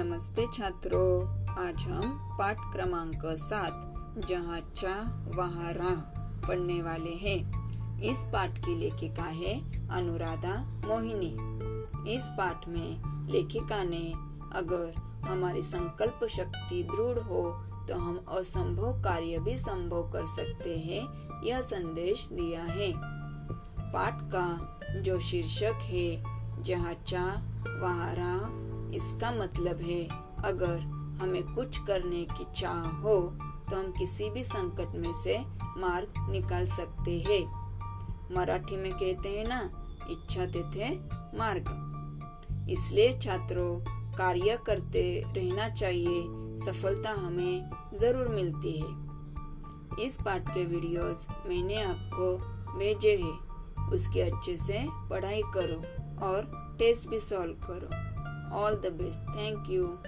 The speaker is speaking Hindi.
नमस्ते छात्रों, आज हम पाठ क्रमांक सात, जहाँ चाह वहाँ राह पढ़ने वाले हैं। इस पाठ की लेखिका है अनुराधा मोहिनी। इस पाठ में लेखिका ने अगर हमारी संकल्प शक्ति दृढ़ हो तो हम असंभव कार्य भी संभव कर सकते हैं, यह संदेश दिया है। पाठ का जो शीर्षक है, जहाँ चाह वहाँ राह इसका मतलब है, अगर हमें कुछ करने की चाह हो तो हम किसी भी संकट में से मार्ग निकाल सकते हैं। मराठी में कहते हैं ना, इच्छा थे मार्ग। इसलिए छात्रों, कार्य करते रहना चाहिए, सफलता हमें ज़रूर मिलती है। इस पाठ के वीडियोस मैंने आपको भेजे हैं। उसके अच्छे से पढ़ाई करो और टेस्ट भी सॉल्व करो। All the best. Thank you